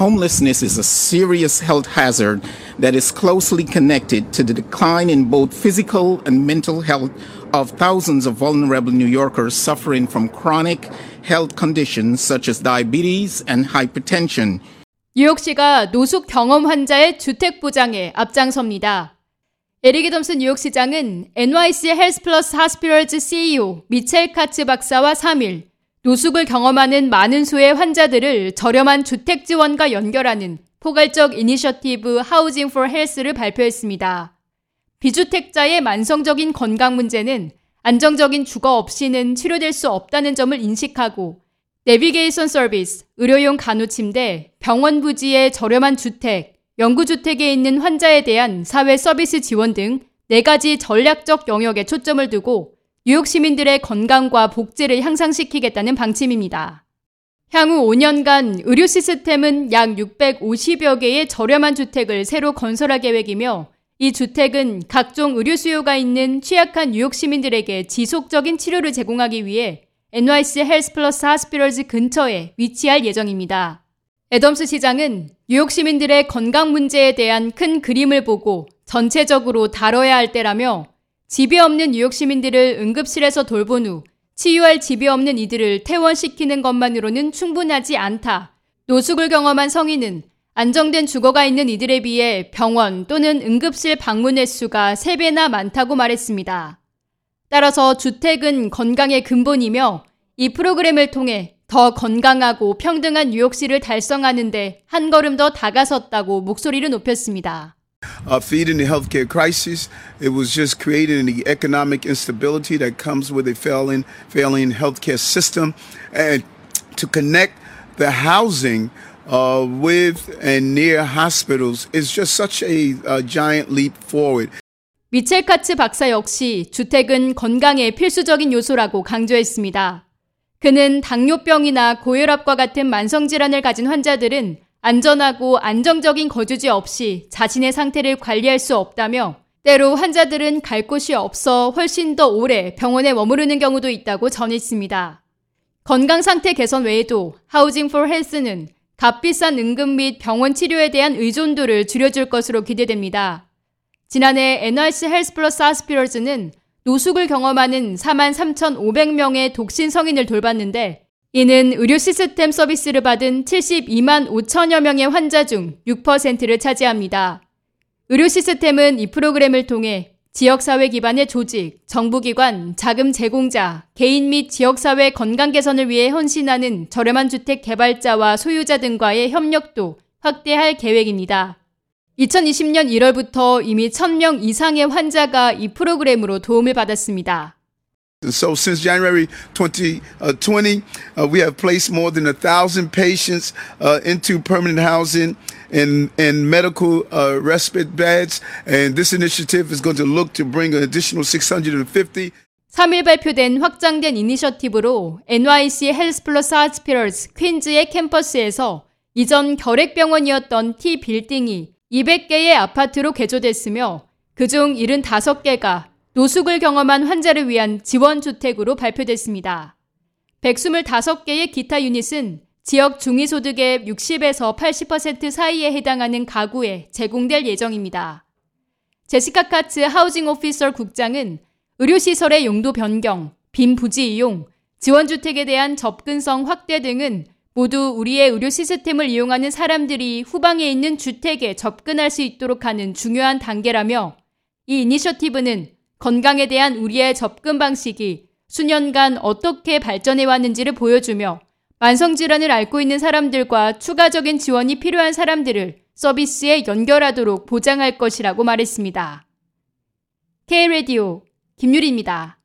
homelessness is a serious health hazard that is closely connected to the decline in both physical and mental health of thousands of vulnerable New Yorkers suffering from chronic health conditions such as diabetes and hypertension. 뉴욕시가 노숙 경험 환자의 주택 보장에 앞장섭니다. 에릭 덤스 뉴욕시장은 NYC 헬스 플러스 하스피럴즈 CEO 미첼 카츠 박사와 3일 노숙을 경험하는 많은 수의 환자들을 저렴한 주택 지원과 연결하는 포괄적 이니셔티브 하우징 for 헬스를 발표했습니다. 비주택자의 만성적인 건강 문제는 안정적인 주거 없이는 치료될 수 없다는 점을 인식하고 내비게이션 서비스, 의료용 간호 침대, 병원 부지의 저렴한 주택, 영구주택에 있는 환자에 대한 사회 서비스 지원 등 네 가지 전략적 영역에 초점을 두고 뉴욕 시민들의 건강과 복지를 향상시키겠다는 방침입니다. 향후 5년간 의료 시스템은 약 650여 개의 저렴한 주택을 새로 건설할 계획이며 이 주택은 각종 의료 수요가 있는 취약한 뉴욕 시민들에게 지속적인 치료를 제공하기 위해 NYC 헬스 플러스 하스피럴즈 근처에 위치할 예정입니다. 애덤스 시장은 뉴욕 시민들의 건강 문제에 대한 큰 그림을 보고 전체적으로 다뤄야 할 때라며 집이 없는 뉴욕 시민들을 응급실에서 돌본 후 치유할 집이 없는 이들을 퇴원시키는 것만으로는 충분하지 않다. 노숙을 경험한 성인은 안정된 주거가 있는 이들에 비해 병원 또는 응급실 방문 횟수가 3배나 많다고 말했습니다. 따라서 주택은 건강의 근본이며 이 프로그램을 통해 더 건강하고 평등한 뉴욕시를 달성하는데 한 걸음 더 다가섰다고 목소리를 높였습니다. uh, feeding the healthcare crisis. It was just creating the economic instability that comes with a failing, failing healthcare system, and to connect the housing uh, with and near hospitals is just such a, a giant leap forward. 미첼 카츠 박사 역시 주택은 건강의 필수적인 요소라고 강조했습니다. 그는 당뇨병이나 고혈압과 같은 만성질환을 가진 환자들은 안전하고 안정적인 거주지 없이 자신의 상태를 관리할 수 없다며 때로 환자들은 갈 곳이 없어 훨씬 더 오래 병원에 머무르는 경우도 있다고 전했습니다. 건강 상태 개선 외에도 하우징 for 헬스는 값비싼 응급 및 병원 치료에 대한 의존도를 줄여줄 것으로 기대됩니다. 지난해 NRC 헬스 플러스 하스피럴즈는 노숙을 경험하는 4만 3,500명의 독신 성인을 돌봤는데 이는 의료 시스템 서비스를 받은 72만 5천여 명의 환자 중 6%를 차지합니다. 의료 시스템은 이 프로그램을 통해 지역사회 기반의 조직, 정부기관, 자금 제공자, 개인 및 지역사회 건강 개선을 위해 헌신하는 저렴한 주택 개발자와 소유자 등과의 협력도 확대할 계획입니다. 2020년 1월부터 이미 1000명 이상의 환자가 이 프로그램으로 도움을 받았습니다. And so since January 2020, uh, uh, we have placed more than a thousand patients uh, into permanent housing and, and medical uh, respite beds. And this initiative is going to look to bring an additional 650. 3일 발표된 확장된 이니셔티브로 NYC 헬스 플러스 하스피럴스 퀸즈의 캠퍼스에서 이전 결핵병원이었던 T 빌딩이 200개의 아파트로 개조됐으며 그중 75개가 노숙을 경험한 환자를 위한 지원주택으로 발표됐습니다. 125개의 기타 유닛은 지역 중위소득의 60에서 80% 사이에 해당하는 가구에 제공될 예정입니다. 제시카 카츠 하우징 오피서 국장은 의료시설의 용도 변경, 빈 부지 이용, 지원주택에 대한 접근성 확대 등은 모두 우리의 의료 시스템을 이용하는 사람들이 후방에 있는 주택에 접근할 수 있도록 하는 중요한 단계라며 이 이니셔티브는 건강에 대한 우리의 접근 방식이 수년간 어떻게 발전해 왔는지를 보여주며 만성질환을 앓고 있는 사람들과 추가적인 지원이 필요한 사람들을 서비스에 연결하도록 보장할 것이라고 말했습니다. K-Radio 김유리입니다.